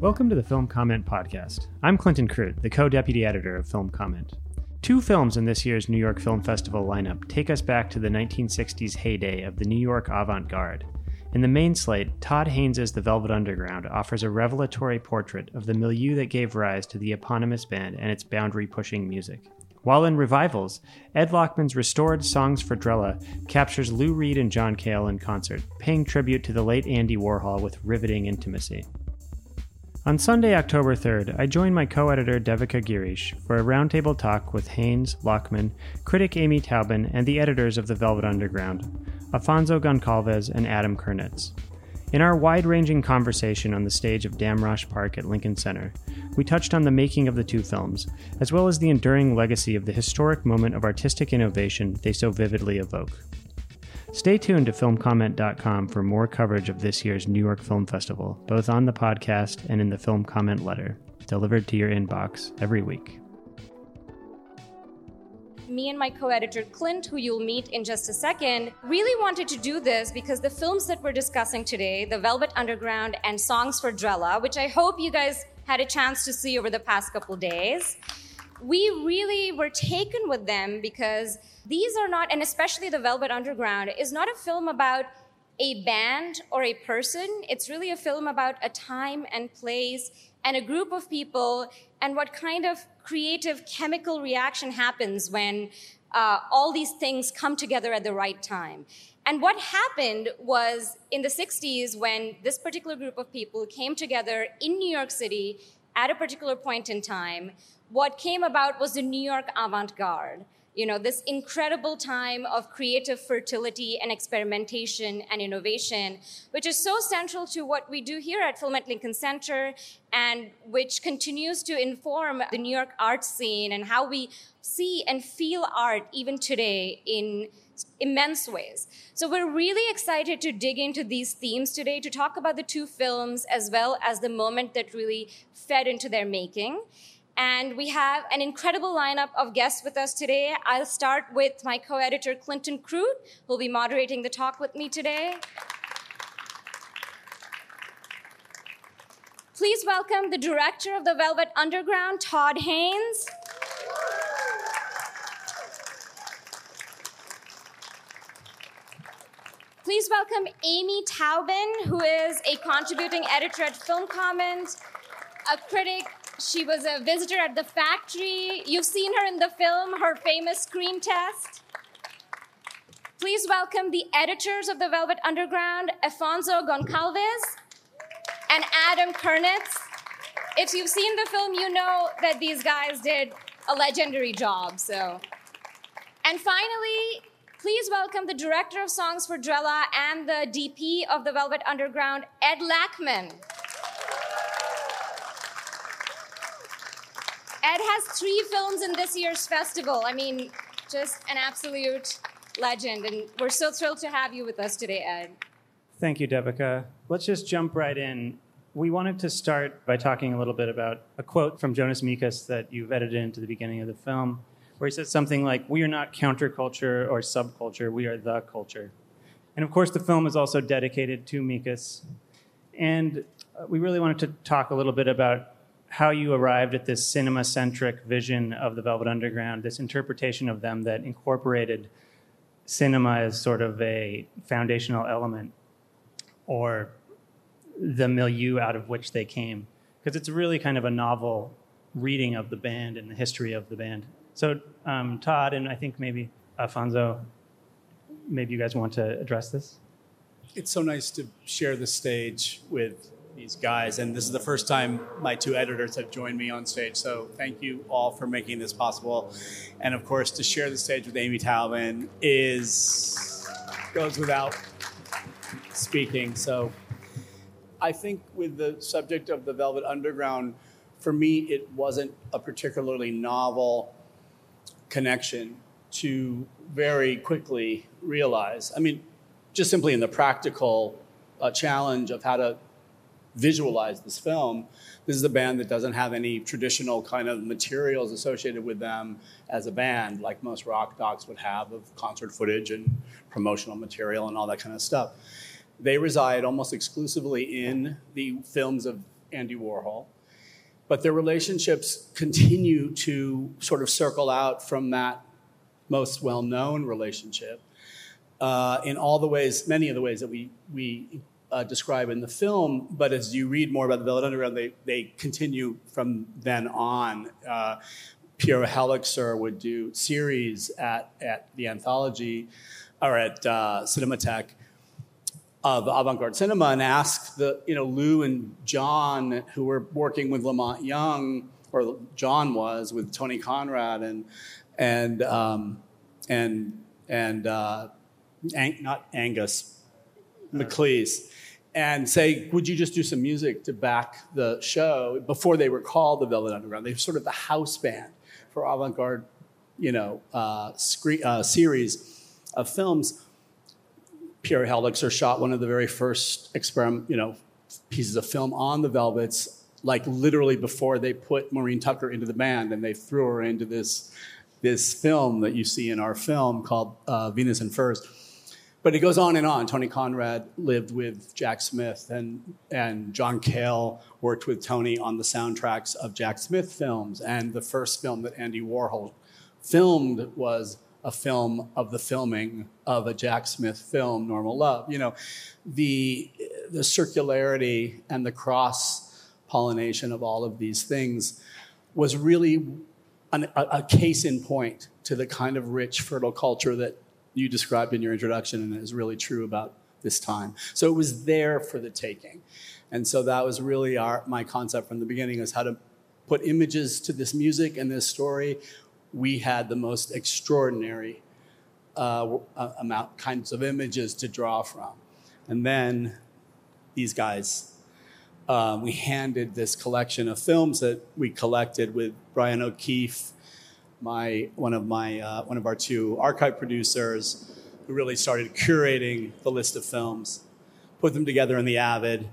Welcome to the Film Comment Podcast. I'm Clinton Krute, the co deputy editor of Film Comment. Two films in this year's New York Film Festival lineup take us back to the 1960s heyday of the New York avant garde. In the main slate, Todd Haynes' The Velvet Underground offers a revelatory portrait of the milieu that gave rise to the eponymous band and its boundary pushing music. While in revivals, Ed Lachman's restored Songs for Drella captures Lou Reed and John Cale in concert, paying tribute to the late Andy Warhol with riveting intimacy. On Sunday, October 3rd, I joined my co editor Devika Girish for a roundtable talk with Haynes, Lockman, critic Amy Taubin, and the editors of The Velvet Underground, Affonso Goncalves and Adam Kurnitz. In our wide ranging conversation on the stage of Damrosch Park at Lincoln Center, we touched on the making of the two films, as well as the enduring legacy of the historic moment of artistic innovation they so vividly evoke. Stay tuned to filmcomment.com for more coverage of this year's New York Film Festival, both on the podcast and in the Film Comment letter, delivered to your inbox every week. Me and my co editor Clint, who you'll meet in just a second, really wanted to do this because the films that we're discussing today, The Velvet Underground and Songs for Drella, which I hope you guys had a chance to see over the past couple days, we really were taken with them because these are not, and especially The Velvet Underground, is not a film about a band or a person. It's really a film about a time and place and a group of people and what kind of creative chemical reaction happens when uh, all these things come together at the right time. And what happened was in the 60s, when this particular group of people came together in New York City at a particular point in time, what came about was the New York avant garde you know this incredible time of creative fertility and experimentation and innovation which is so central to what we do here at film at lincoln center and which continues to inform the new york art scene and how we see and feel art even today in immense ways. So we're really excited to dig into these themes today to talk about the two films as well as the moment that really fed into their making. And we have an incredible lineup of guests with us today. I'll start with my co editor, Clinton Krute, who'll be moderating the talk with me today. Please welcome the director of the Velvet Underground, Todd Haynes. Please welcome Amy Taubin, who is a contributing editor at Film Comment, a critic she was a visitor at the factory. You've seen her in the film, her famous scream test. Please welcome the editors of the Velvet Underground, Affonso Goncalves and Adam Kurnitz. If you've seen the film, you know that these guys did a legendary job. So, and finally, please welcome the director of songs for Drella and the DP of the Velvet Underground, Ed Lachman. Ed has three films in this year's festival. I mean, just an absolute legend. And we're so thrilled to have you with us today, Ed. Thank you, Devika. Let's just jump right in. We wanted to start by talking a little bit about a quote from Jonas Mekas that you've edited into the beginning of the film, where he says something like, We are not counterculture or subculture, we are the culture. And of course, the film is also dedicated to Mekas. And uh, we really wanted to talk a little bit about how you arrived at this cinema centric vision of the Velvet Underground, this interpretation of them that incorporated cinema as sort of a foundational element or the milieu out of which they came. Because it's really kind of a novel reading of the band and the history of the band. So, um, Todd, and I think maybe Affonso, maybe you guys want to address this? It's so nice to share the stage with these guys. And this is the first time my two editors have joined me on stage. So thank you all for making this possible. And of course, to share the stage with Amy Taubin is goes without speaking. So I think with the subject of the Velvet Underground, for me, it wasn't a particularly novel connection to very quickly realize. I mean, just simply in the practical uh, challenge of how to visualize this film. This is a band that doesn't have any traditional kind of materials associated with them as a band, like most rock docs would have of concert footage and promotional material and all that kind of stuff. They reside almost exclusively in the films of Andy Warhol, but their relationships continue to sort of circle out from that most well known relationship uh, in all the ways, many of the ways that we, we uh, describe in the film. But as you read more about the Velvet Underground, they, they continue from then on. Uh, Piero Heliczer would do series at, at the anthology or at uh, Cinematheque of avant-garde cinema and ask the you know Lou and John who were working with La Monte Young or John was with Tony Conrad and and um, and and uh, Ang- not Angus Maclise and say, would you just do some music to back the show before they were called the Velvet Underground? They were sort of the house band for avant-garde, you know, uh, uh, series of films. Pierre Heliczer shot one of the very first experiment, you know, pieces of film on the Velvets, like literally before they put Maureen Tucker into the band, and they threw her into this this film that you see in our film called uh, Venus in Furs but it goes on and on. Tony Conrad lived with Jack Smith, and, and John Cale worked with Tony on the soundtracks of Jack Smith films. And the first film that Andy Warhol filmed was a film of the filming of a Jack Smith film, Normal Love. You know, the, the circularity and the cross pollination of all of these things was really an, a, a case in point to the kind of rich, fertile culture that you described in your introduction and is really true about this time. So it was there for the taking. And so that was really our, my concept from the beginning is how to put images to this music and this story. We had the most extraordinary uh, amount kinds of images to draw from. And then these guys, um, we handed this collection of films that we collected with Brian O'Keefe my one of my uh, one of our two archive producers who really started curating the list of films, put them together in the Avid,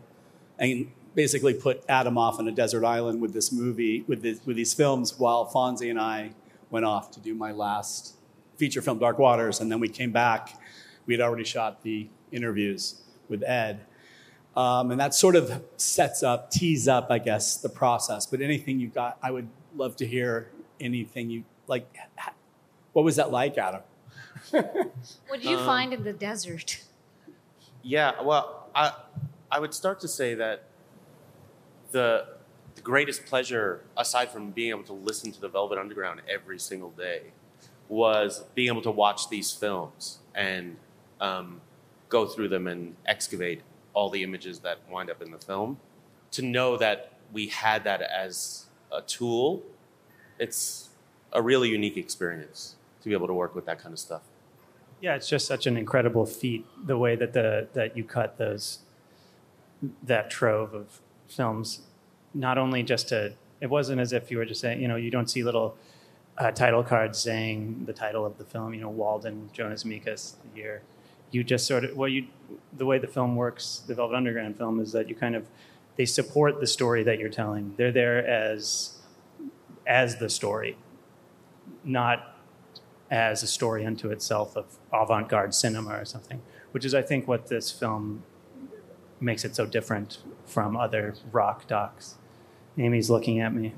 and basically put Adam off on a desert island with this movie with this, with these films while Fonzie and I went off to do my last feature film Dark Waters, and then we came back. We had already shot the interviews with Ed. Um, and that sort of sets up, tees up, I guess, the process. But anything you got, I would love to hear anything you like what was that like adam? What did you um, find in the desert? Yeah well i i would start to say that the the greatest pleasure aside from being able to listen to the velvet underground every single day was being able to watch these films and um, go through them and excavate all the images that wind up in the film. To know that we had that as a tool it's a really unique experience to be able to work with that kind of stuff. Yeah, it's just such an incredible feat the way that the that you cut those that trove of films. Not only just to it wasn't as if you were just saying you know you don't see little uh, title cards saying the title of the film you know Walden Jonas Mekas the year. You just sort of well you the way the film works the Velvet Underground film is that you kind of they support the story that you're telling. They're there as as the story not as a story unto itself of avant garde cinema or something, which is, I think, what this film makes it so different from other rock docs. Amy's looking at me.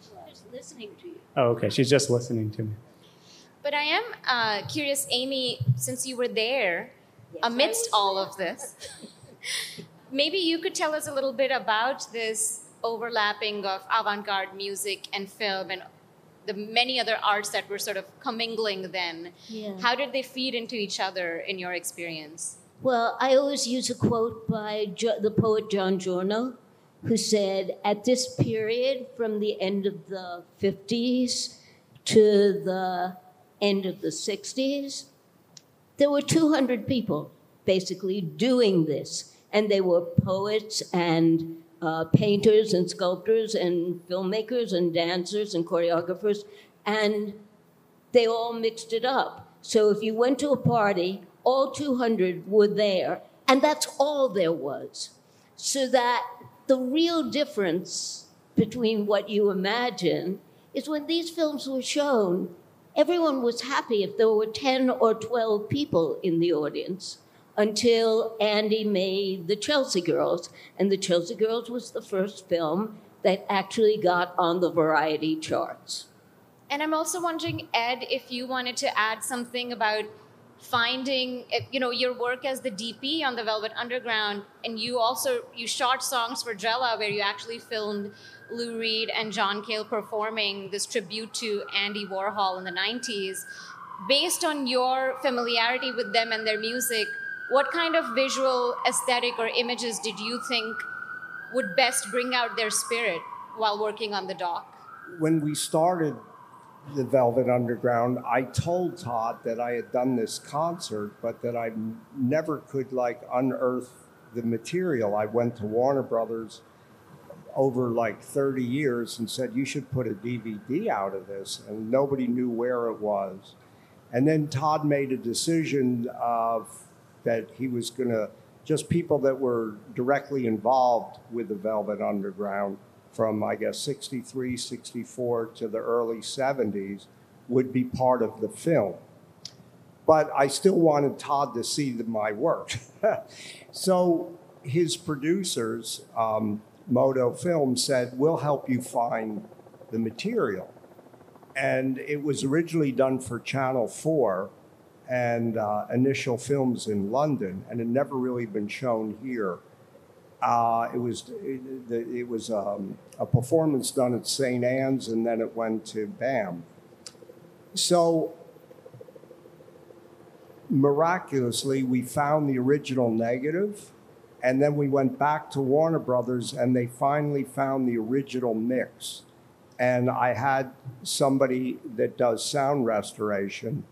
She's listening to you. Oh, okay. She's just listening to me. But I am uh, curious, Amy, since you were there yes, amidst all of this, maybe you could tell us a little bit about this overlapping of avant garde music and film and the many other arts that were sort of commingling then. Yeah. How did they feed into each other in your experience? Well, I always use a quote by jo- the poet John Giorno, who said, At this period, from the end of the 50s to the end of the 60s, there were 200 people basically doing this. And they were poets and uh, painters and sculptors and filmmakers and dancers and choreographers, and they all mixed it up. So if you went to a party, all 200 were there, and that's all there was. So that the real difference between what you imagine is when these films were shown, everyone was happy if there were 10 or 12 people in the audience until Andy made The Chelsea Girls. And The Chelsea Girls was the first film that actually got on the variety charts. And I'm also wondering, Ed, if you wanted to add something about finding eh, you know your work as the dp on the velvet underground and you also you shot songs for drella where you actually filmed lou reed and john cale performing this tribute to andy warhol in the 90s based on your familiarity with them and their music what kind of visual aesthetic or images did you think would best bring out their spirit while working on the doc when we started the Velvet Underground, I told Todd that I had done this concert, but that I never could like unearth the material. I went to Warner Brothers over like 30 years and said, You should put a DVD out of this. And nobody knew where it was. And then Todd made a decision of that he was going to just people that were directly involved with the Velvet Underground from, I guess, 63, 64 to the early 70s would be part of the film. But I still wanted Todd to see the, my work. so his producers, um, Motto Film, said, We'll help you find the material. And it was originally done for Channel 4 and uh, initial films in London, and had never really been shown here. Uh, it was it, it was um, a performance done at St. Anne's, and then it went to BAM. So miraculously, we found the original negative, and then we went back to Warner Brothers, and they finally found the original mix. And I had somebody that does sound restoration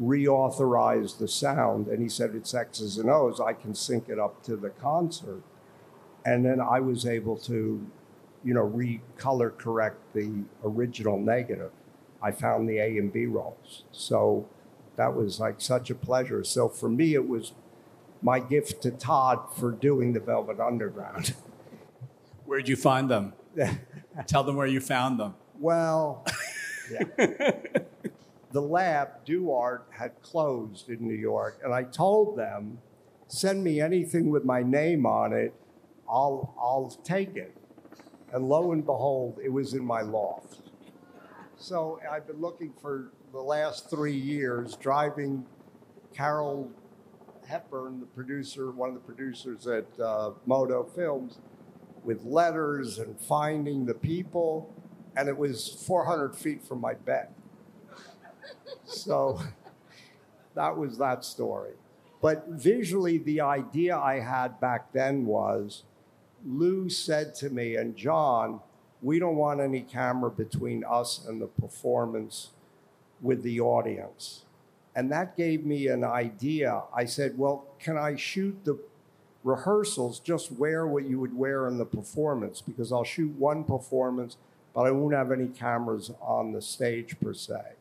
reauthorize the sound, and he said it's X's and O's. I can sync it up to the concert and then I was able to, you know, recolor correct the original negative. I found the A and B rolls. So that was like such a pleasure. So for me, it was my gift to Todd for doing the Velvet Underground. Where'd you find them? Tell them where you found them. Well, yeah. The lab, DuArt, had closed in New York, and I told them, send me anything with my name on it I'll, I'll take it. And lo and behold, it was in my loft. So I've been looking for the last three years, driving Carol Hepburn, the producer, one of the producers at uh, Motto Films, with letters and finding the people. And it was 400 feet from my bed. So that was that story. But visually, the idea I had back then was Lou said to me, and John, we don't want any camera between us and the performance with the audience. And that gave me an idea. I said, well, can I shoot the rehearsals, just wear what you would wear in the performance? Because I'll shoot one performance, but I won't have any cameras on the stage per se.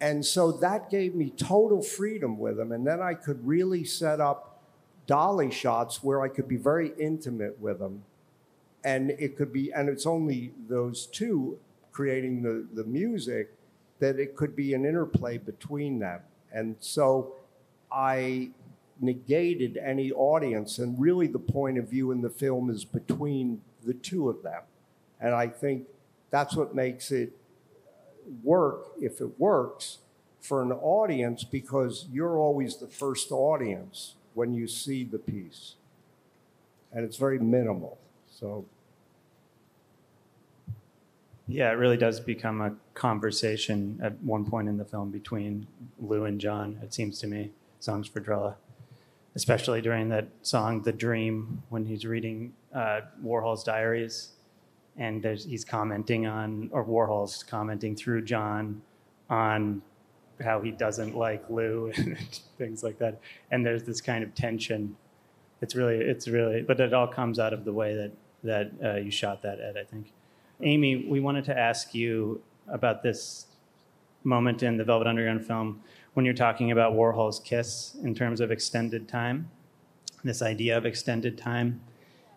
And so that gave me total freedom with them. And then I could really set up dolly shots where I could be very intimate with them. And it could be, and it's only those two creating the, the music that it could be an interplay between them. And so I negated any audience, and really the point of view in the film is between the two of them. And I think that's what makes it work, if it works, for an audience because you're always the first audience when you see the piece. And it's very minimal. So yeah, it really does become a conversation at one point in the film between Lou and John, it seems to me, Songs for Drella. Especially during that song, The Dream, when he's reading uh, Warhol's diaries and he's commenting on, or Warhol's commenting through John on how he doesn't like Lou and things like that. And there's this kind of tension. It's really, it's really, but it all comes out of the way that that uh, you shot that, Ed. I think. Amy, we wanted to ask you about this moment in the Velvet Underground film when you're talking about Warhol's Kiss in terms of extended time, this idea of extended time.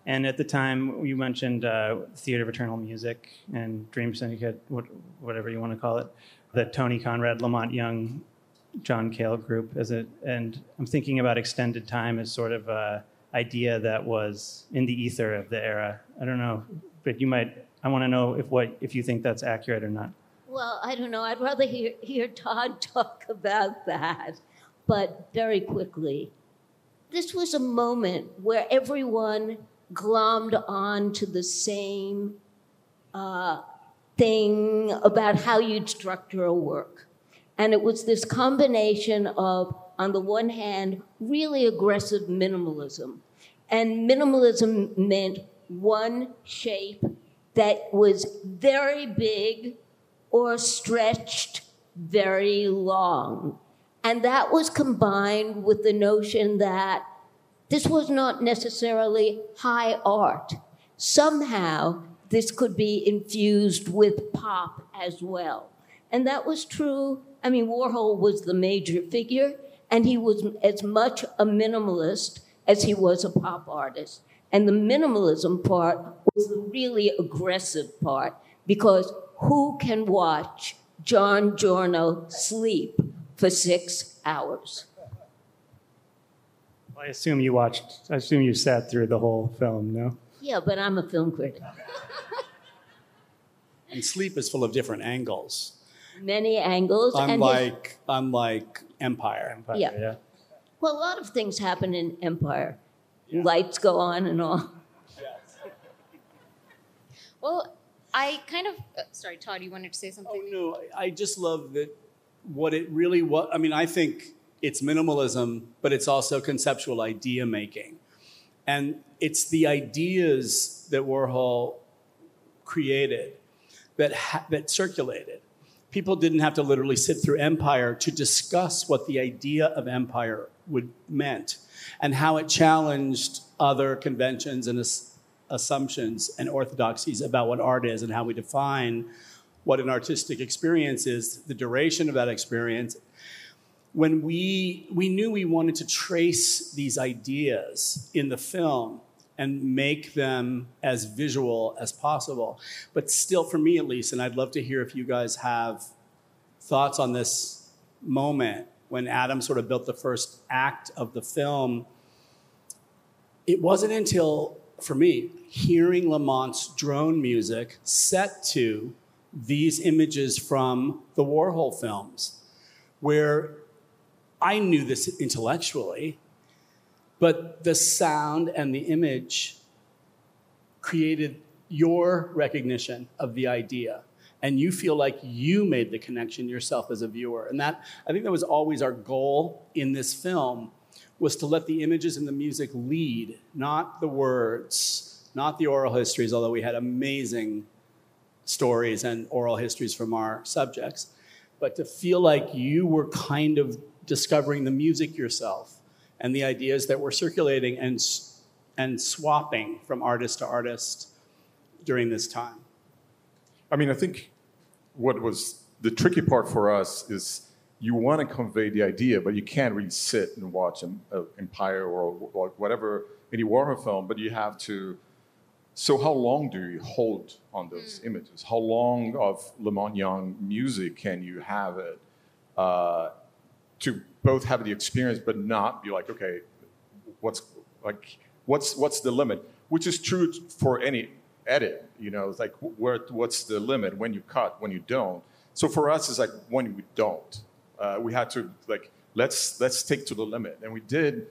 And at the time, you mentioned uh, Theater of Eternal Music and Dream Syndicate, what, whatever you want to call it, the Tony Conrad, La Monte Young, John Cale group. As a, and I'm thinking about extended time as sort of a idea that was in the ether of the era. I don't know, but you might. I want to know if what if you think that's accurate or not. Well, I don't know. I'd rather hear, hear Todd talk about that. But very quickly, this was a moment where everyone glommed on to the same uh, thing about how you'd structure a work. And it was this combination of, on the one hand, really aggressive minimalism. And minimalism meant one shape that was very big or stretched very long. And that was combined with the notion that this was not necessarily high art. Somehow, this could be infused with pop as well. And that was true. I mean, Warhol was the major figure, and he was as much a minimalist as he was a pop artist. And the minimalism part was the really aggressive part because who can watch John Giorno sleep for six hours? I assume you watched. I assume you sat through the whole film. No. Yeah, but I'm a film critic. And sleep is full of different angles. Many angles. and his- Unlike unlike Empire. Empire, Yeah. yeah. well, a lot of things happen in Empire. Lights go on and all. Well, I kind of. Uh, sorry, Todd, you wanted to say something. Oh something? no, I just love that what it really was. I mean, I think it's minimalism, but it's also conceptual idea making. And it's the ideas that Warhol created that, ha- that circulated. People didn't have to literally sit through Empire to discuss what the idea of Empire would meant and how it challenged other conventions and as- assumptions and orthodoxies about what art is and how we define what an artistic experience is, the duration of that experience. When we, we knew we wanted to trace these ideas in the film and make them as visual as possible. But still, for me at least, and I'd love to hear if you guys have thoughts on this moment when Adam sort of built the first act of the film. It wasn't until, for me, hearing La Monte's drone music set to these images from the Warhol films, where I knew this intellectually, but the sound and the image created your recognition of the idea. And you feel like you made the connection yourself as a viewer. And that i think that was always our goal in this film was to let the images and the music lead not the words not the oral histories although we had amazing stories and oral histories from our subjects but to feel like you were kind of discovering the music yourself and the ideas that were circulating and, and swapping from artist to artist during this time. I mean, I think what was the tricky part for us is you want to convey the idea, but you can't really sit and watch an uh, Empire or, or whatever any Warhol film. But you have to. So, how long do you hold on those images? How long of La Monte Young music can you have it uh, to both have the experience, but not be like, okay, what's like, what's what's the limit? Which is true for any edit. You know, it's like where what's the limit when you cut, when you don't. So for us, it's like when we don't. Uh, we had to like let's let's take to the limit, and we did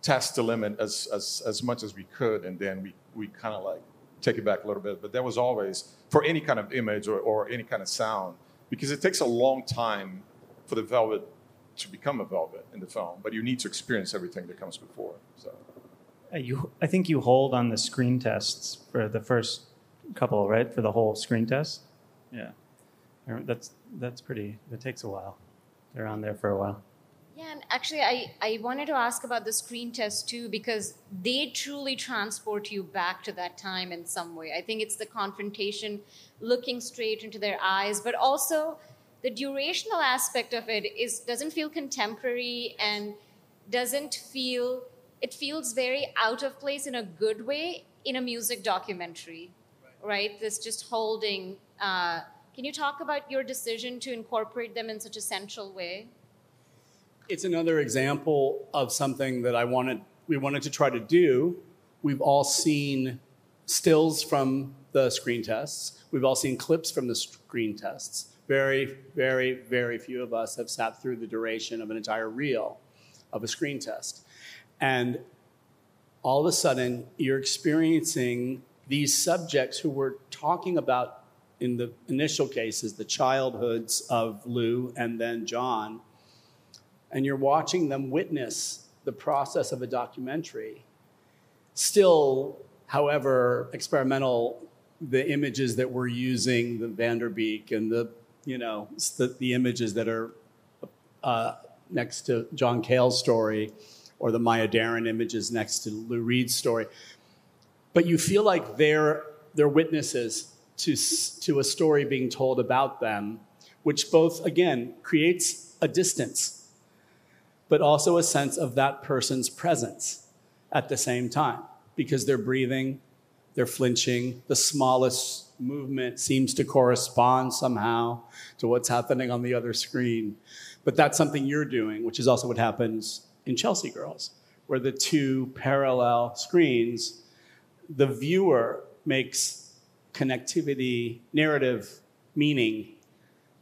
test the limit as as as much as we could, and then we we kind of like take it back a little bit. But there was always for any kind of image or, or any kind of sound because it takes a long time for the velvet to become a velvet in the film, but you need to experience everything that comes before. So. Uh, You, I think you hold on the screen tests for the first couple, right? For the whole screen test. Yeah, that's that's pretty. It takes a while. They're on there for a while. Yeah, and actually, I, I wanted to ask about the screen test too, because they truly transport you back to that time in some way. I think it's the confrontation, looking straight into their eyes, but also the durational aspect of it is doesn't feel contemporary and doesn't feel it feels very out of place in a good way in a music documentary, right? This just holding. Uh, can you talk about your decision to incorporate them in such a central way? It's another example of something that I wanted we wanted to try to do. We've all seen stills from the screen tests. We've all seen clips from the screen tests. Very, very, very few of us have sat through the duration of an entire reel of a screen test. And all of a sudden, you're experiencing these subjects who we're talking about in the initial cases, the childhoods of Lou and then John, and you're watching them witness the process of a documentary. Still, however experimental the images that we're using, the Van Der Beek and the, you know, the, the images that are uh, next to John Cale's story, or the Maya Deren images next to Lou Reed's story. But you feel like they're, they're witnesses to, to a story being told about them, which both, again, creates a distance, but also a sense of that person's presence at the same time because they're breathing, they're flinching, the smallest movement seems to correspond somehow to what's happening on the other screen. But that's something you're doing, which is also what happens in Chelsea Girls, where the two parallel screens, the viewer makes connectivity, narrative meaning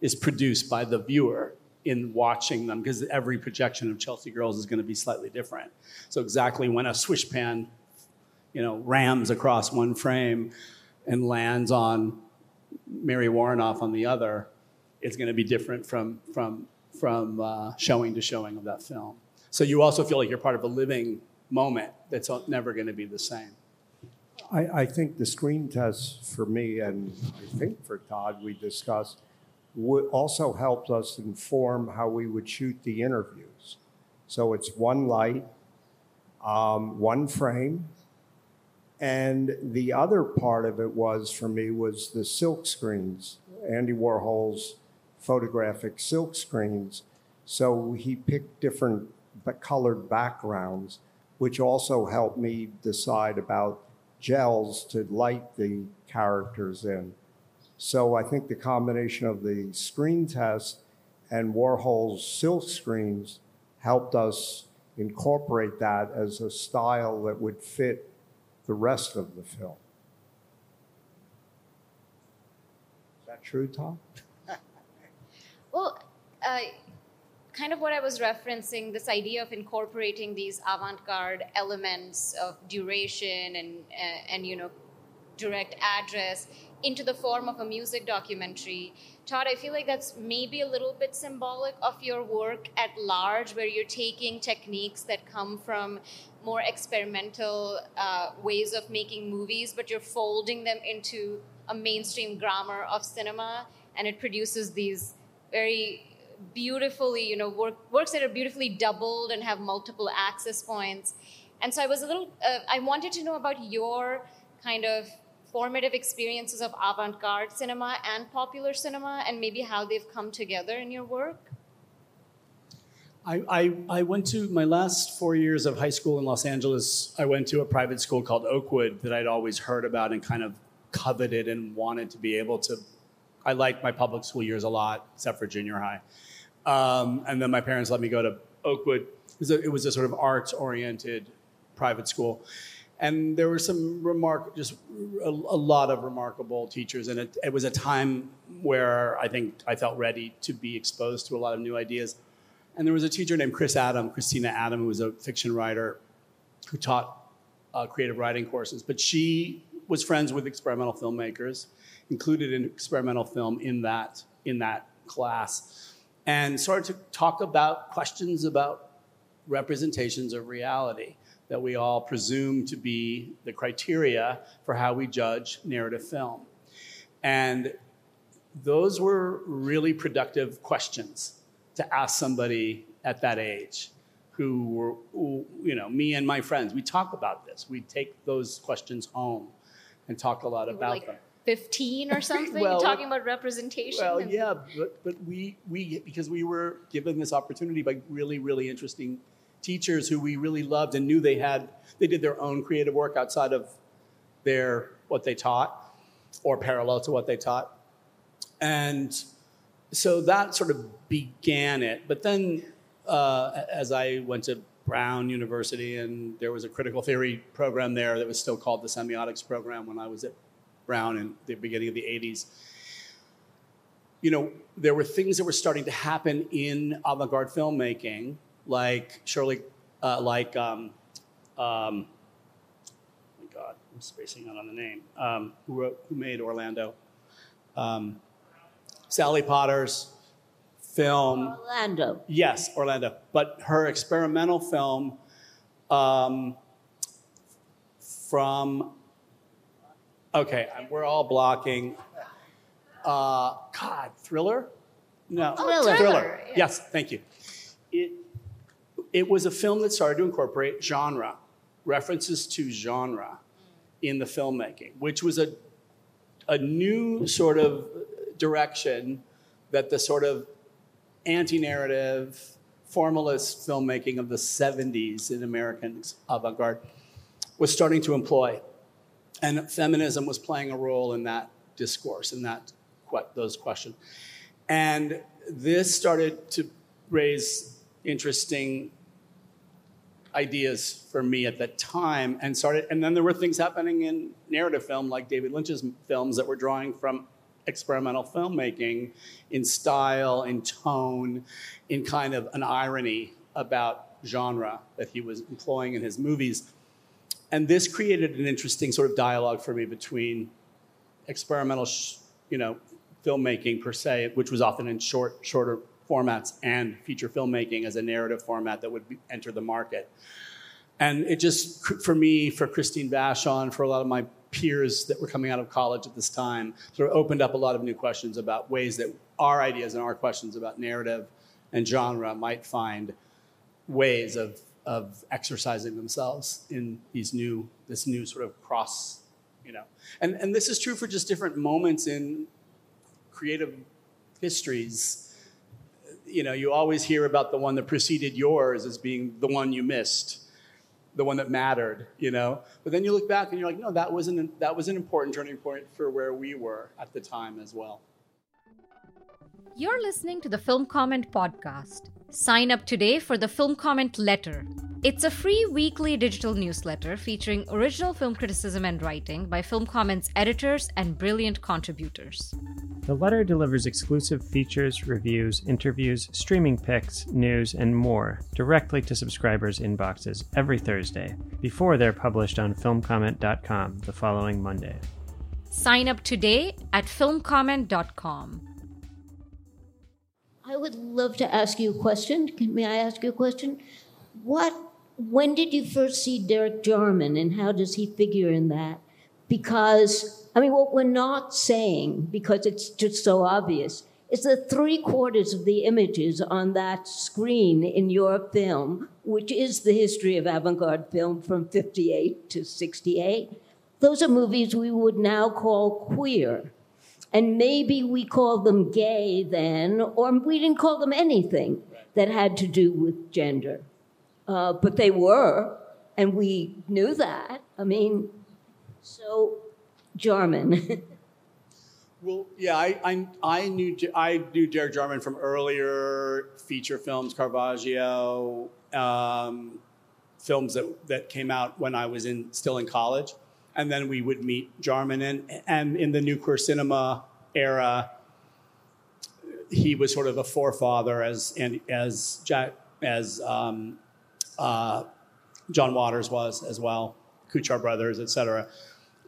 is produced by the viewer in watching them because every projection of Chelsea Girls is going to be slightly different. So exactly when a swish pan, you know, rams across one frame and lands on Mary Woronov on the other, it's going to be different from from from uh, showing to showing of that film. So you also feel like you're part of a living moment that's never going to be the same. I, I, think the screen tests for me, and I think for Todd, we discussed, also helped us inform how we would shoot the interviews. So it's one light, um, one frame, and the other part of it was for me was the silk screens, Andy Warhol's photographic silk screens. So he picked different colored backgrounds, which also helped me decide about gels to light the characters in. So I think the combination of the screen test and Warhol's silk screens helped us incorporate that as a style that would fit the rest of the film. Is that true, Tom? well, uh, kind of what I was referencing this idea of incorporating these avant garde elements of duration and, uh, and you know, direct address into the form of a music documentary. Todd, I feel like that's maybe a little bit symbolic of your work at large, where you're taking techniques that come from more experimental uh, ways of making movies, but you're folding them into a mainstream grammar of cinema, and it produces these very beautifully, you know, work, works that are beautifully doubled and have multiple access points. And so I was a little, uh, I wanted to know about your kind of formative experiences of avant garde cinema and popular cinema and maybe how they've come together in your work. I, I, I, went to my last four years of high school in Los Angeles. I went to a private school called Oakwood that I'd always heard about and kind of coveted and wanted to be able to. I liked my public school years a lot, except for junior high. Um, and then my parents let me go to Oakwood. It was a, it was a sort of arts oriented private school. And there were some remark, just a, a lot of remarkable teachers. And it, it was a time where I think I felt ready to be exposed to a lot of new ideas. And there was a teacher named Chris Adam, Christina Adam, who was a fiction writer who taught uh, creative writing courses. But she was friends with experimental filmmakers, included in experimental film in that, in that class and started to talk about questions about representations of reality that we all presume to be the criteria for how we judge narrative film. And those were really productive questions to ask somebody at that age who were, who, you know, me and my friends, we talk about this. We take those questions home and talk a lot about like, them. 15 or something well, talking about representation well yeah but, but we we because we were given this opportunity by really really interesting teachers who we really loved and knew they had they did their own creative work outside of their what they taught or parallel to what they taught. And so that sort of began it. But then uh, as I went to Brown University and there was a critical theory program there that was still called the semiotics program when I was at Brown in the beginning of the 80s. You know, there were things that were starting to happen in avant-garde filmmaking, like Shirley, uh, like um, um, oh my God, I'm spacing out on the name. Um, who wrote, who made Orlando? Um, Sally Potter's film. Orlando. Yes, Orlando. But her experimental film um, from. Okay, we're all blocking. Uh, God, thriller? No, Oh, Thriller. Thriller. Yes, thank you. It was a film that started to incorporate genre, references to genre in the filmmaking, which was a a new sort of direction that the sort of anti-narrative formalist filmmaking of the 70s in American avant-garde was starting to employ. And feminism was playing a role in that discourse, in that those questions. And this started to raise interesting ideas for me at that time and started and then there were things happening in narrative film like David Lynch's films that were drawing from experimental filmmaking in style in tone in kind of an irony about genre that he was employing in his movies. And this created an interesting sort of dialogue for me between experimental you know filmmaking per se which was often in short shorter formats and feature filmmaking as a narrative format that would be, enter the market. And it just for me for christine vachon for a lot of my peers that were coming out of college at this time sort of opened up a lot of new questions about ways that our ideas and our questions about narrative and genre might find ways of of exercising themselves in these new this new sort of cross you know. And and this is true for just different moments in creative histories you know you always hear about the one that preceded yours as being the one you missed the one that mattered you know but then you look back and you're like no that wasn't that was an important turning point for where we were at the time as well You're listening to the Film Comment Podcast. Sign up today for the Film Comment Letter. It's a free weekly digital newsletter featuring original film criticism and writing by Film Comment's editors and brilliant contributors. The letter delivers exclusive features, reviews, interviews, streaming picks, news, and more directly to subscribers' inboxes every Thursday before they're published on filmcomment.com the following Monday. Sign up today at filmcomment.com. I would love to ask you a question. May I ask you a question? What, when did you first see Derek Jarman and how does he figure in that? Because, I mean, what we're not saying, because it's just so obvious, is that three quarters of the images on that screen in your film, which is the history of avant garde film from 58 to 68, those are movies we would now call queer. And maybe we called them gay then, or we didn't call them anything that had to do with gender. Uh, but they were, and we knew that. I mean, so Jarman. Well, yeah, I, I, I knew I knew Derek Jarman from earlier feature films, Caravaggio, um, films that, that came out when I was in still in college, and then we would meet Jarman and and in the new queer cinema era, he was sort of a forefather as and as Jack as um, uh, John Waters was as well, Kuchar Brothers, et cetera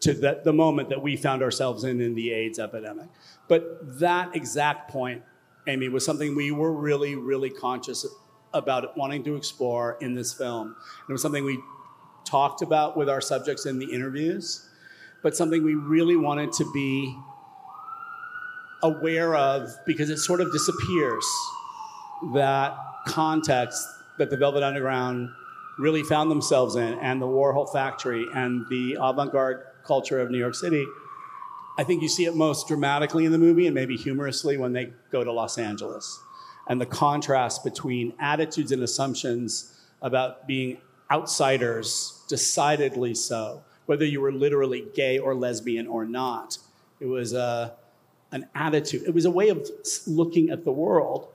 to the, the moment that we found ourselves in in the AIDS epidemic. But that exact point, Amy, was something we were really, really conscious about wanting to explore in this film. It was something we talked about with our subjects in the interviews, but something we really wanted to be aware of because it sort of disappears that context that the Velvet Underground really found themselves in and the Warhol Factory and the avant garde culture of New York City. I think you see it most dramatically in the movie and maybe humorously when they go to Los Angeles. And the contrast between attitudes and assumptions about being outsiders, decidedly so, whether you were literally gay or lesbian or not. It was a, an attitude, it was a way of looking at the world.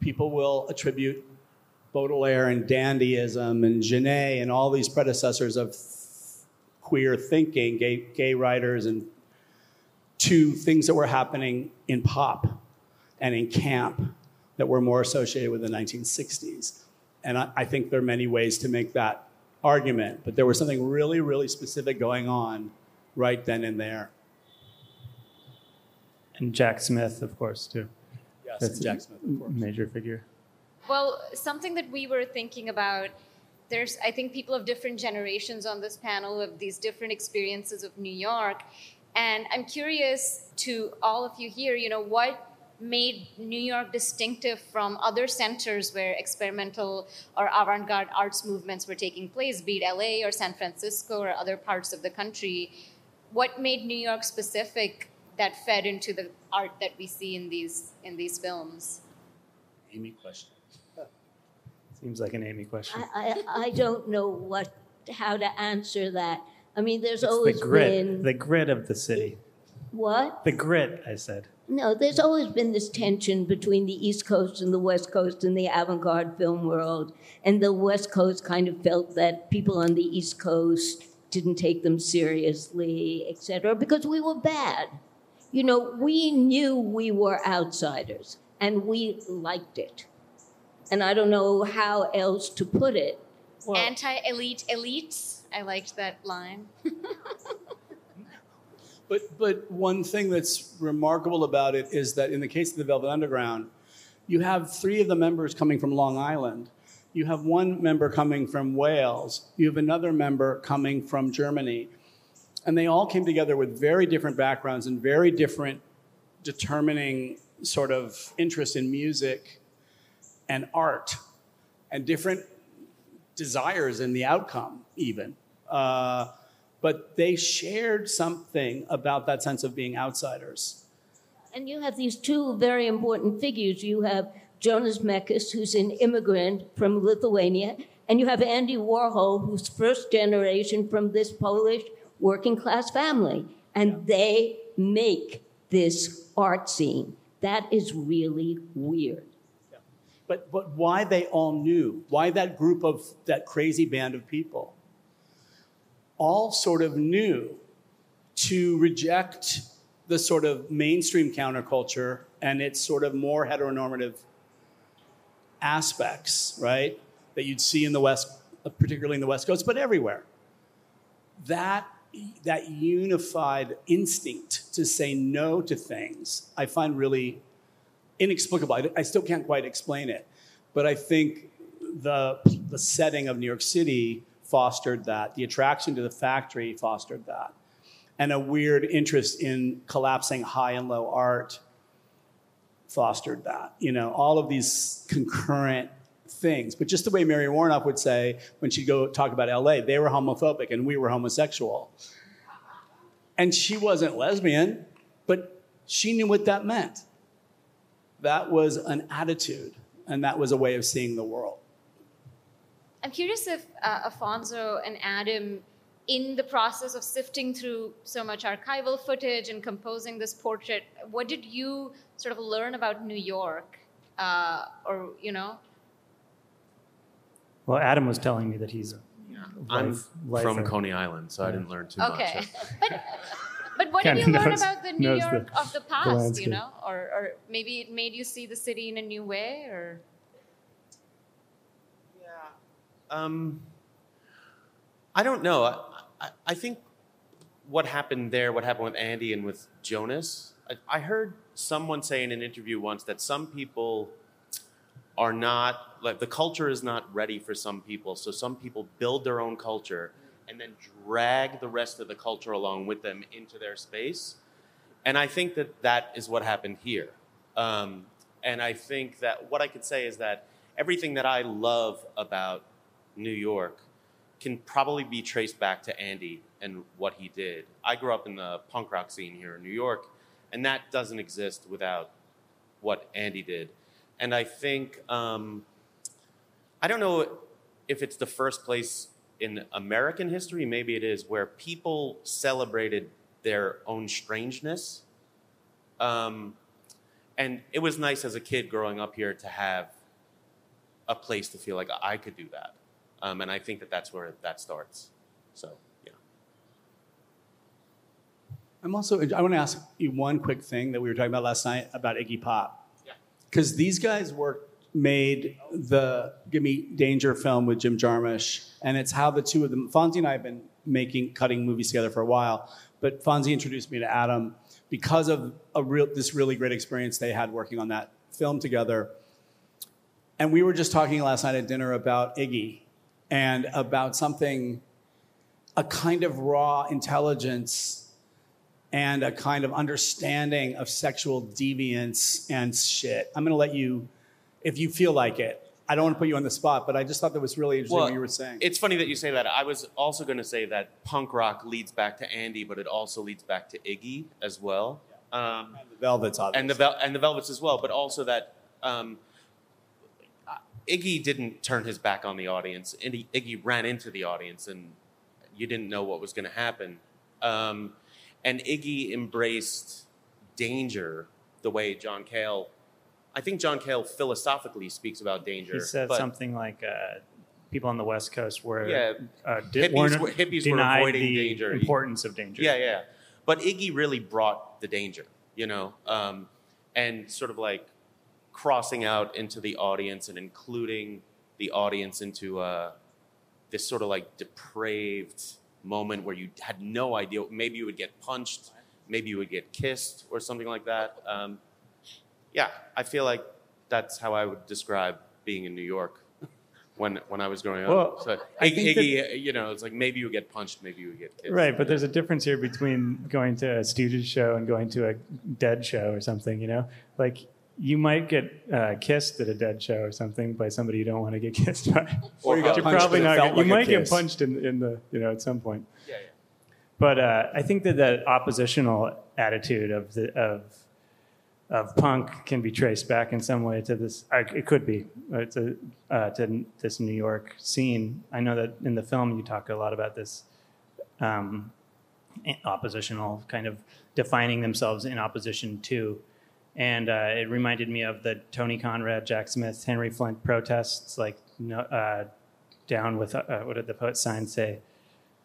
People will attribute Baudelaire and dandyism and Genet and all these predecessors of queer thinking, gay, gay writers, and to things that were happening in pop and in camp that were more associated with the 1960s. And I, I think there are many ways to make that argument, but there was something really, really specific going on right then and there. And Jack Smith, of course, too. Yes, That's Jack Smith, of course. Major figure. Well, something that we were thinking about, there's, I think, people of different generations on this panel of these different experiences of New York. And I'm curious to all of you here, you know, what made New York distinctive from other centers where experimental or avant garde arts movements were taking place, be it LA or San Francisco or other parts of the country? What made New York specific that fed into the art that we see in these, in these films? Amy question. Seems like an Amy question. I, I, I don't know what how to answer that. I mean, there's It's always the grit, been the grit of the city. what? The grit, I said. No, there's always been this tension between the East Coast and the West Coast in the avant garde film world. And the West Coast kind of felt that people on the East Coast didn't take them seriously, et cetera, because we were bad. You know, we knew we were outsiders and we liked it. And I don't know how else to put it. Anti elite elites. I liked that line. But, but one thing that's remarkable about it is that in the case of the Velvet Underground, you have three of the members coming from Long Island. You have one member coming from Wales. You have another member coming from Germany. And they all came together with very different backgrounds and very different determining sort of interest in music and art and different desires in the outcome, even. Uh, but they shared something about that sense of being outsiders. And you have these two very important figures. You have Jonas Mekas, who's an immigrant from Lithuania, and you have Andy Warhol, who's first generation from this Polish working class family. And they make this art scene. That is really weird. But, but why they all knew, why that group of, that crazy band of people, all sort of knew to reject the sort of mainstream counterculture and its sort of more heteronormative aspects, right? That you'd see in the West, particularly in the West Coast, but everywhere. That, that unified instinct to say no to things, I find really inexplicable. I, I still can't quite explain it. But I think the, the setting of New York City fostered that. The attraction to the factory fostered that. And a weird interest in collapsing high and low art fostered that. You know, all of these concurrent things. But just the way Mary Woronov would say when she'd go talk about LA, they were homophobic and we were homosexual. And she wasn't lesbian, but she knew what that meant. That was an attitude, and that was a way of seeing the world. I'm curious if uh, Affonso and Adam, in the process of sifting through so much archival footage and composing this portrait, what did you sort of learn about New York? Uh, or, you know? Well, Adam was telling me that he's. yeah, I'm life- life from or- Coney Island, so I didn't learn too Okay. much. but, but what did you learn knows- about the New York the- of the the past, you know? Or, or maybe it made you see the city in a new way? Or Yeah. Um, I don't know. I, I, I think what happened there, what happened with Andy and with Jonas, I, I heard someone say in an interview once that some people are not, like, the culture is not ready for some people. So some people build their own culture and then drag the rest of the culture along with them into their space. And I think that that is what happened here. Um, and I think that what I could say is that everything that I love about New York can probably be traced back to Andy and what he did. I grew up in the punk rock scene here in New York, and that doesn't exist without what Andy did. And I think, um, I don't know if it's the first place in American history, maybe it is, where people celebrated their own strangeness. Um, and it was nice as a kid growing up here to have a place to feel like I could do that. Um, and I think that that's where that starts. So, yeah. I'm also, I want to ask you one quick thing that we were talking about last night about Iggy Pop. Yeah. Because these guys worked, made the Gimme Danger film with Jim Jarmusch, and it's how the two of them, Fonzie and I have been making, cutting movies together for a while, but Fonzie introduced me to Adam because of a real, this really great experience they had working on that film together. And we were just talking last night at dinner about Iggy and about something, a kind of raw intelligence and a kind of understanding of sexual deviance and shit. I'm gonna let you, if you feel like it. I don't want to put you on the spot, but I just thought that was really interesting what you were saying. It's funny that you say that. I was also going to say that punk rock leads back to Andy, but it also leads back to Iggy as well. Um, and the Velvets, obviously. And the, Vel- and the Velvets as well, but also that um, Iggy didn't turn his back on the audience. Iggy, Iggy ran into the audience, and you didn't know what was going to happen. Um, and Iggy embraced danger the way John Cale. I think John Cale philosophically speaks about danger. He said something like uh, people on the West Coast were yeah, uh, di- hippies, were, hippies were avoiding the danger. importance of danger. Yeah, yeah. But Iggy really brought the danger, you know, um, and sort of like crossing out into the audience and including the audience into uh, this sort of like depraved moment where you had no idea. Maybe you would get punched, maybe you would get kissed or something like that. Um, yeah, I feel like that's how I would describe being in New York when when I was growing up. Well, so Iggy, Iggy you know, it's like maybe you get punched, maybe you get kissed. Right, but there's a difference here between going to a Stooges show and going to a Dead show or something. You know, like you might get uh, kissed at a dead show or something by somebody you don't want to get kissed by. Or you got you're probably not. Get, you like a might get punched in, in the you know at some point. Yeah, yeah. But uh, I think that that oppositional attitude of the of of punk can be traced back in some way to this. It could be uh, to uh, to this New York scene. I know that in the film you talk a lot about this um, oppositional kind of defining themselves in opposition to. And uh, it reminded me of the Tony Conrad, Jack Smith, Henry Flynt protests, like uh, down with uh, what did the poet sign say?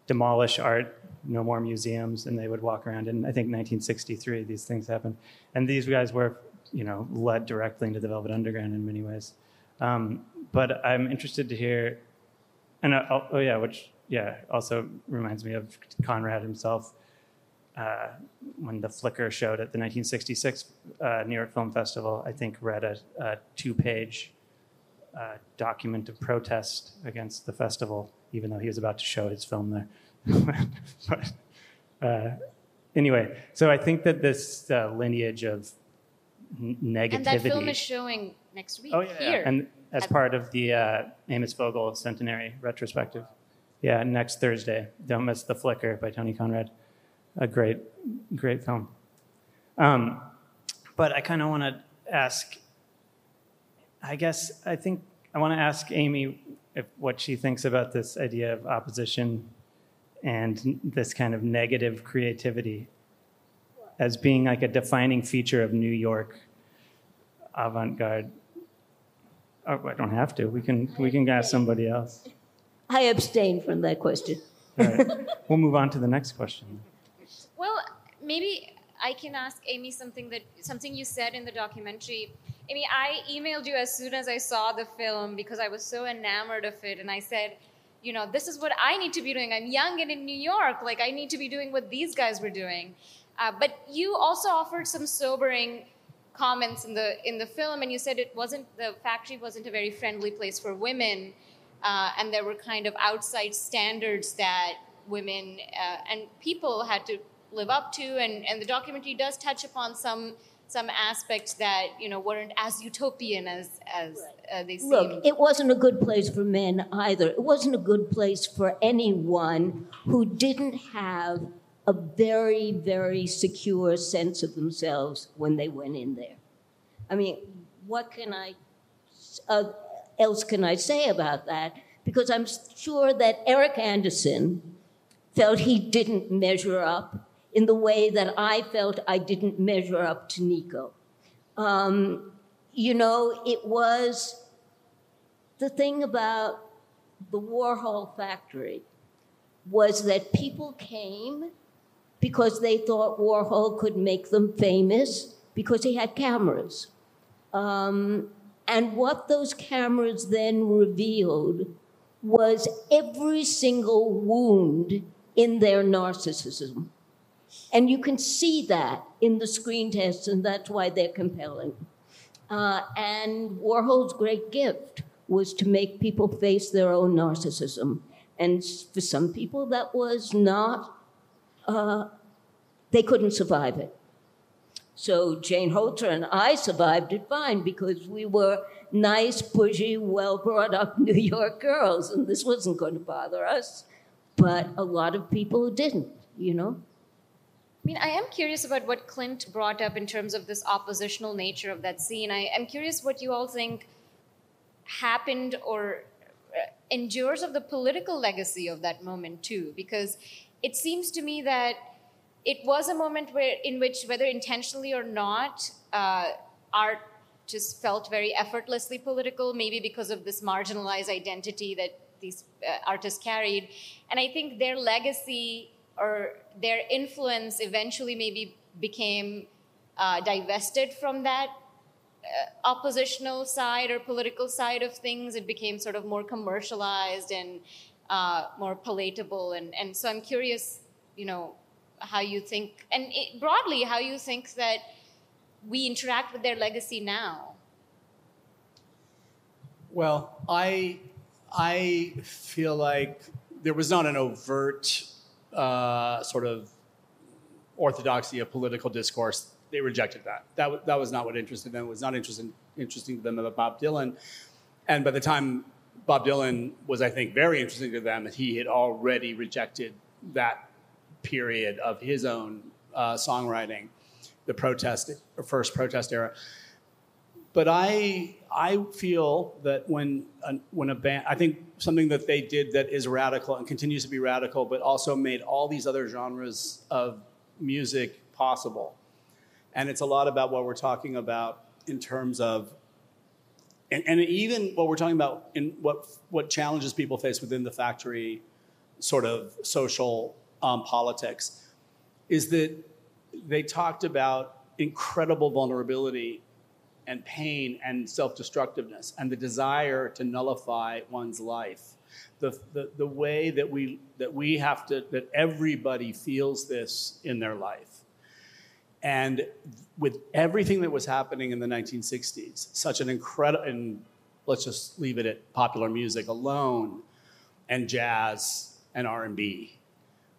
Demolish art, no more museums, and they would walk around. And I think 1963, these things happened, and these guys were, you know, led directly into the Velvet Underground in many ways. Um, but I'm interested to hear, and uh, oh, oh yeah, which yeah also reminds me of Conrad himself uh, when the Flicker showed at the 1966 uh, New York Film Festival, I think read a, a two-page uh, document of protest against the festival, even though he was about to show his film there. but uh, anyway, so I think that this uh, lineage of n- negativity. And that film is showing next week Oh yeah, here. and as at- part of the uh, Amos Vogel Centenary retrospective. Yeah, next Thursday. Don't miss the Flicker by Tony Conrad. A great, great film. Um, but I kind of want to ask. I guess I think I want to ask Amy if, what she thinks about this idea of opposition and this kind of negative creativity as being like a defining feature of New York avant-garde. Oh, I don't have to. We can we can ask somebody else. I abstain from that question. All right. we'll move on to the next question. Well, maybe I can ask Amy something that something you said in the documentary. Amy, I emailed you as soon as I saw the film because I was so enamored of it, and I said, you know, this is what I need to be doing. I'm young and in New York, like I need to be doing what these guys were doing. Uh, but you also offered some sobering comments in the in the film, and you said it wasn't the factory wasn't a very friendly place for women, uh, and there were kind of outside standards that women uh, and people had to live up to, and, and the documentary does touch upon some some aspects that you know weren't as utopian as as uh, they seemed. Look, it wasn't a good place for men either. It wasn't a good place for anyone who didn't have a very, very secure sense of themselves when they went in there. I mean, what can I uh, else can I say about that? because I'm sure that Eric Andersen felt he didn't measure up in the way that I felt I didn't measure up to Nico. Um, you know, it was the thing about the Warhol factory was that people came because they thought Warhol could make them famous because he had cameras. Um, and what those cameras then revealed was every single wound in their narcissism. And you can see that in the screen tests, and that's why they're compelling. Uh, and Warhol's great gift was to make people face their own narcissism. And for some people, that was not, uh, they couldn't survive it. So Jane Holzer and I survived it fine because we were nice, pushy, well brought up New York girls, and this wasn't going to bother us. But a lot of people didn't, you know? I mean, I am curious about what Clint brought up in terms of this oppositional nature of that scene. I am curious what you all think happened or uh, endures of the political legacy of that moment too, because it seems to me that it was a moment where, in which, whether intentionally or not, uh, art just felt very effortlessly political, maybe because of this marginalized identity that these uh, artists carried. And I think their legacy or their influence eventually maybe became uh, divested from that uh, oppositional side or political side of things. It became sort of more commercialized and uh, more palatable. And, and so I'm curious, you know, how you think, and it, broadly, how you think that we interact with their legacy now. Well, I I feel like there was not an overt uh, sort of orthodoxy of political discourse. They rejected that. That, w- that was not what interested them. It was not interesting, interesting to them about Bob Dylan. And by the time Bob Dylan was, I think, very interesting to them, he had already rejected that period of his own uh, songwriting, the protest, first protest era. But I, I feel that when, a, when a band, I think something that they did that is radical and continues to be radical, but also made all these other genres of music possible. And it's a lot about what we're talking about in terms of, and, and even what we're talking about in what, what challenges people face within the factory sort of social um, politics, is that they talked about incredible vulnerability and pain and self destructiveness and the desire to nullify one's life. The, the, the way that we, that we have to, that everybody feels this in their life. And with everything that was happening in the 1960s, such an incredible, and let's just leave it at popular music alone, and jazz and R&B.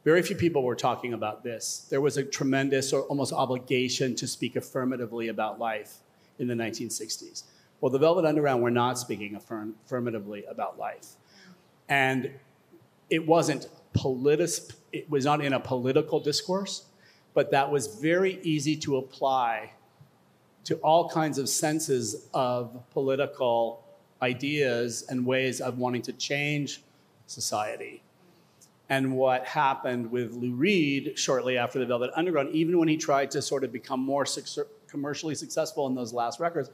Very few people were talking about this. There was a tremendous or almost obligation to speak affirmatively about life in the 1960s. Well, the Velvet Underground were not speaking affirm- affirmatively about life. And it wasn't politis- it was not in a political discourse, but that was very easy to apply to all kinds of senses of political ideas and ways of wanting to change society. And what happened with Lou Reed shortly after the Velvet Underground, even when he tried to sort of become more commercially successful in those last records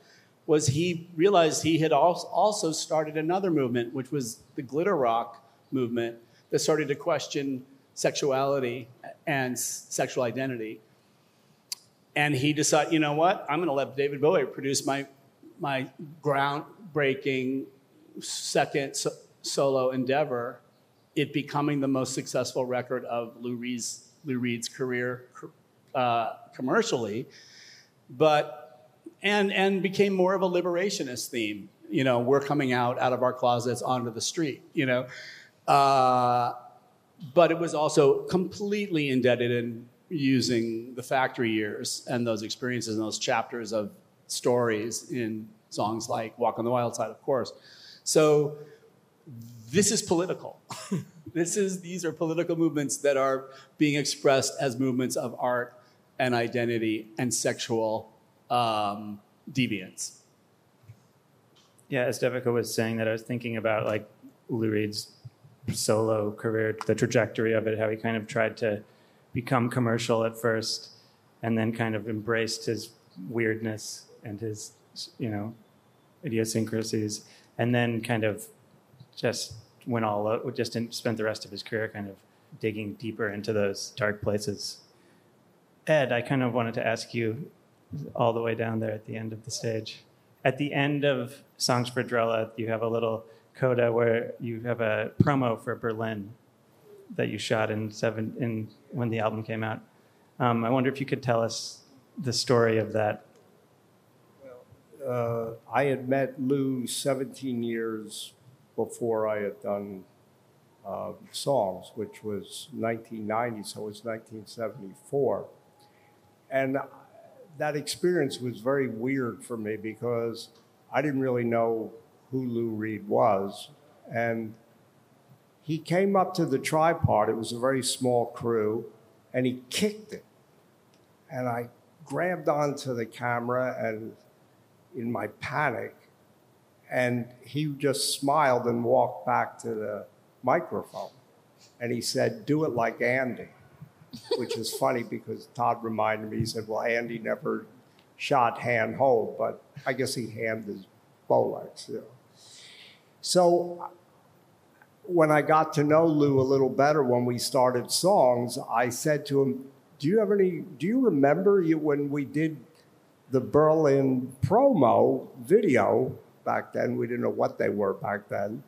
was he realized he had also started another movement, which was the glitter rock movement, that started to question sexuality and sexual identity. And he decided, you know what? I'm going to let David Bowie produce my my groundbreaking second so- solo endeavor, it becoming the most successful record of Lou Reed's, Lou Reed's career uh, commercially but and and became more of a liberationist theme. You know, we're coming out out of our closets onto the street. You know, uh, but it was also completely indebted in using the factory years and those experiences and those chapters of stories in songs like "Walk on the Wild Side," of course. So this is political. this is these are political movements that are being expressed as movements of art and identity and sexual um, deviance. Yeah, as Devika was saying that, I was thinking about like Lou Reed's solo career, the trajectory of it, how he kind of tried to become commercial at first, and then kind of embraced his weirdness and his, you know, idiosyncrasies, and then kind of just went all out, just spent the rest of his career kind of digging deeper into those dark places. Ed, I kind of wanted to ask you all the way down there at the end of the stage. At the end of Songs for Drella, you have a little coda where you have a promo for Berlin that you shot in seven in when the album came out. Um, I wonder if you could tell us the story of that. Uh, I had met Lou 17 years before I had done uh, songs, which was 1990, so it was 1974. And that experience was very weird for me because I didn't really know who Lou Reed was. And he came up to the tripod, it was a very small crew, and he kicked it. And I grabbed onto the camera and in my panic, and he just smiled and walked back to the microphone. And he said, Do it like Andy which is funny because Todd reminded me, he said, Well, Andy never shot hand hold, but I guess he handed his Bolex. You know. So when I got to know Lou a little better when we started songs, I said to him, Do you have any, do you remember you, when we did the Berlin promo video back then? We didn't know what they were back then.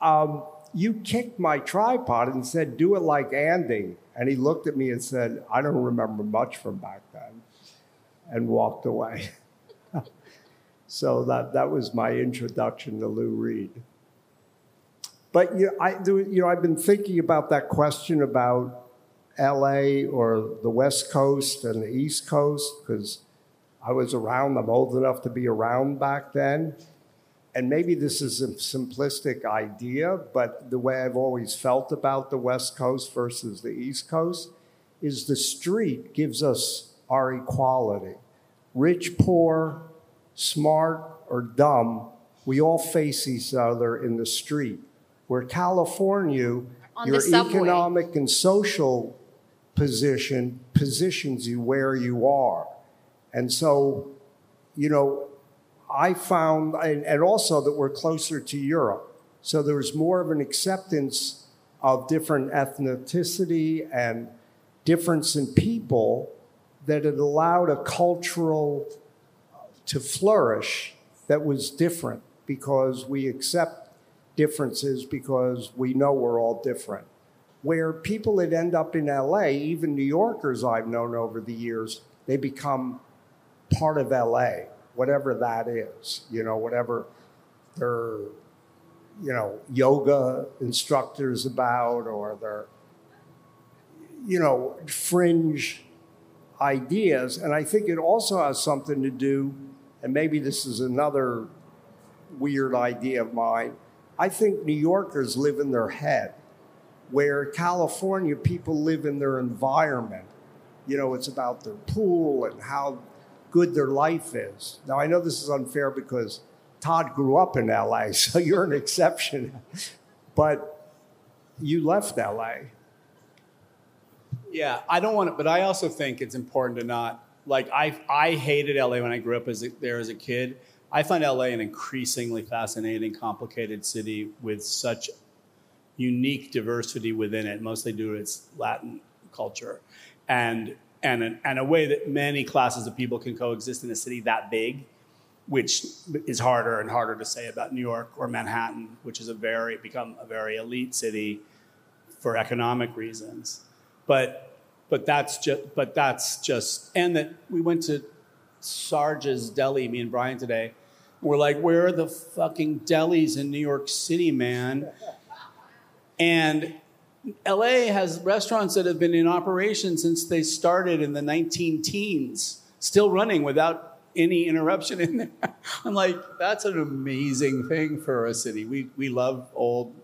Um, you kicked my tripod and said, Do it like Andy. And he looked at me and said, I don't remember much from back then, and walked away. so that, that was my introduction to Lou Reed. But you know, I, you know, I've been thinking about that question about LA or the West Coast and the East Coast because I was around, I'm old enough to be around back then and maybe this is a simplistic idea, but the way I've always felt about the West Coast versus the East Coast is the street gives us our equality. Rich, poor, smart, or dumb, we all face each other in the street. Where California, On your economic and social position positions you where you are. And so, you know, I found, and, also that we're closer to Europe. So there was more of an acceptance of different ethnicity and difference in people that it allowed a cultural uh, to flourish that was different because we accept differences because we know we're all different. Where people that end up in LA, even New Yorkers I've known over the years, they become part of LA whatever that is, you know, whatever their, you know, yoga instructors about or their, you know, fringe ideas. And I think it also has something to do, and maybe this is another weird idea of mine. I think New Yorkers live in their head, where California people live in their environment. You know, it's about their pool and how good their life is. Now, I know this is unfair because Todd grew up in LA, so you're an exception. But you left LA. Yeah, I don't want to, but I also think it's important to not like I I hated LA when I grew up as a, there as a kid. I find LA an increasingly fascinating, complicated city with such unique diversity within it, mostly due to its Latin culture, and and a, and a way that many classes of people can coexist in a city that big, which is harder and harder to say about New York or Manhattan, which is a very become a very elite city for economic reasons. But but that's just but that's just and that we went to Sarge's Deli, me and Brian today. We're like, where are the fucking delis in New York City, man? And LA has restaurants that have been in operation since they started in the 19 teens, still running without any interruption in there. I'm like, that's an amazing thing for a city. We, we love old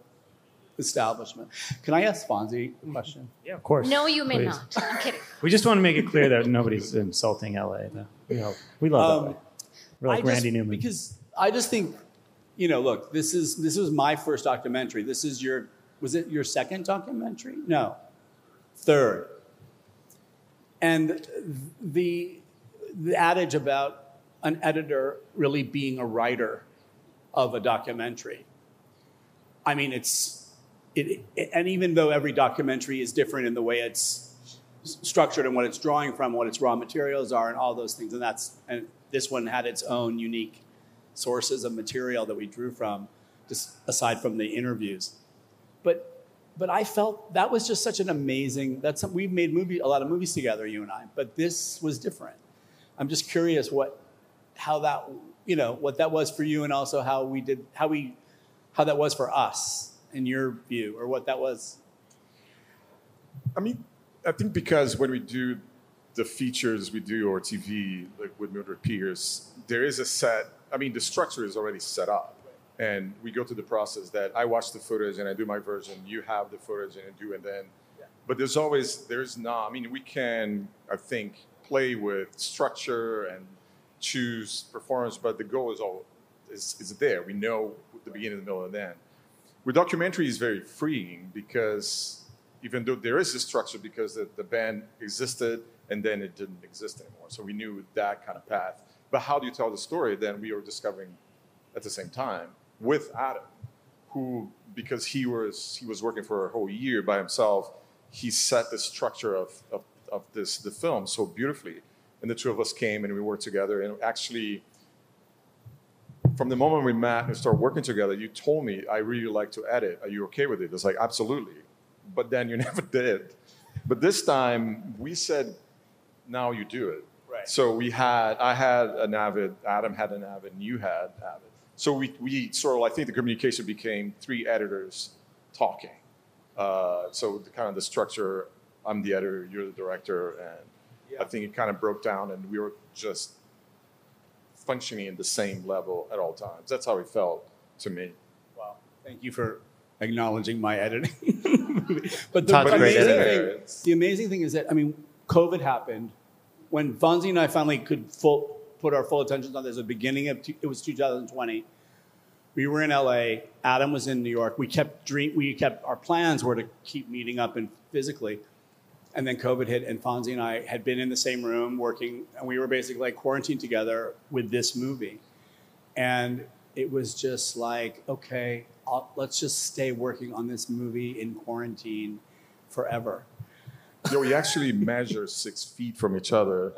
establishment. Can I ask Fonzie a question? Yeah, of course. No, you may Please. not. I'm kidding. We just want to make it clear that nobody's insulting LA. Though. We, know, we love Um, LA. We're like I just- Randy Newman. Because I just think you know, look, this is this was my first documentary. This is your was it your second documentary? No, third. And the the adage about an editor really being a writer of a documentary. I mean, it's it, it, and even though every documentary is different in the way it's structured and what it's drawing from, what its raw materials are, and all those things, and that's and this one had its own unique sources of material that we drew from, just aside from the interviews. But but I felt that was just such an amazing. That's we've made movie a lot of movies together, you and I. But this was different. I'm just curious what how that you know what that was for you, and also how we did how we how that was for us in your view, or what that was. I mean, I think because when we do the features we do or TV, like with Mildred Pierce, there is a set. I mean, the structure is already set up, and we go through the process that I watch the footage and I do my version. You have the footage and you do, and then. Yeah. But there's always there's not. I mean, we can I think play with structure and choose performance, but the goal is all is, is there. We know the beginning, the middle, and the end. With documentary is very freeing because even though there is a structure because the, the band existed and then it didn't exist anymore. So we knew that kind of path. But how do you tell the story? Then we were discovering at the same time with Adam, who because he was he was working for a whole year by himself, he set the structure of, of, of this the film so beautifully. And the two of us came and we worked together and actually from the moment we met and started working together, you told me I really like to edit. Are you okay with it? It's like absolutely. But then you never did. But this time we said, now you do it. Right. So we had, I had an avid, Adam had an avid, and you had avid. So we, we sort of, I think the communication became three editors talking. Uh, so the kind of the structure, I'm the editor, you're the director, and I think it kind of broke down, and we were just functioning in the same level at all times. That's how it felt to me. Wow. Thank you for acknowledging my editing. but the Todd's great amazing, thing, the amazing thing is that, I mean, COVID happened. When Fonzie and I finally could full, put our full attention on this, the beginning of, it was 2020. We were in LA. Adam was in New York. We kept dream, we kept, our plans were to keep meeting up and physically. And then COVID hit, and Fonzie and I had been in the same room working, and we were basically like quarantined together with this movie. And it was just like, okay, I'll, let's just stay working on this movie in quarantine forever. Yeah, we actually measure six feet from each other.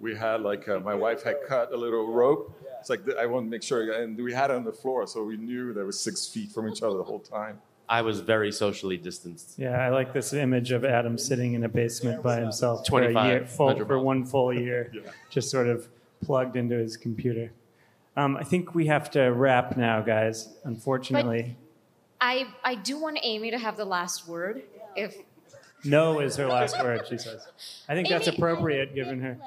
We had like uh, my wife had cut a little rope. It's like I want to make sure, and we had it on the floor, so we knew there was six feet from each other the whole time. I was very socially distanced. Yeah, I like this image of Adam sitting in a basement by himself for a year, full, for one full year, just sort of plugged into his computer. Um, I think we have to wrap now, guys. Unfortunately, I, I do want Amy to have the last word. If no is her last word. She says. I think that's appropriate given her.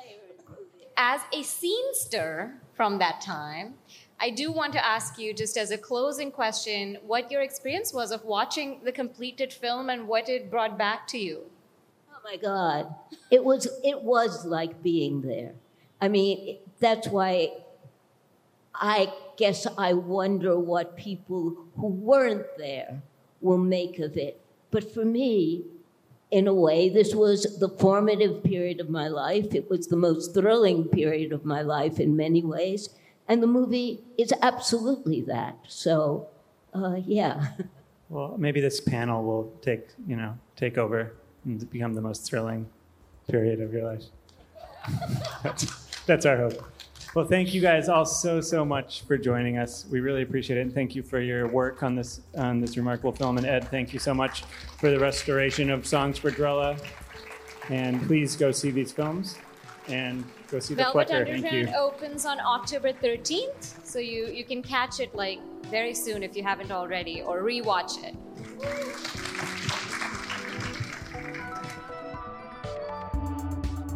As a scenester from that time, I do want to ask you, just as a closing question, what your experience was of watching the completed film and what it brought back to you. Oh my God, it was it was like being there. I mean, that's why I guess I wonder what people who weren't there will make of it. But for me, in a way, this was the formative period of my life. It was the most thrilling period of my life in many ways, and the movie is absolutely that. So, uh, yeah. Well, maybe this panel will take you know take over and become the most thrilling period of your life. that's, that's our hope. Well, thank you guys all so so much for joining us. We really appreciate it, and thank you for your work on this on this remarkable film. And Ed, thank you so much for the restoration of Songs for Drella. And please go see these films and go see the Velvet. Thank you. Underground opens on October 13th, so you, you can catch it like very soon if you haven't already, or rewatch it.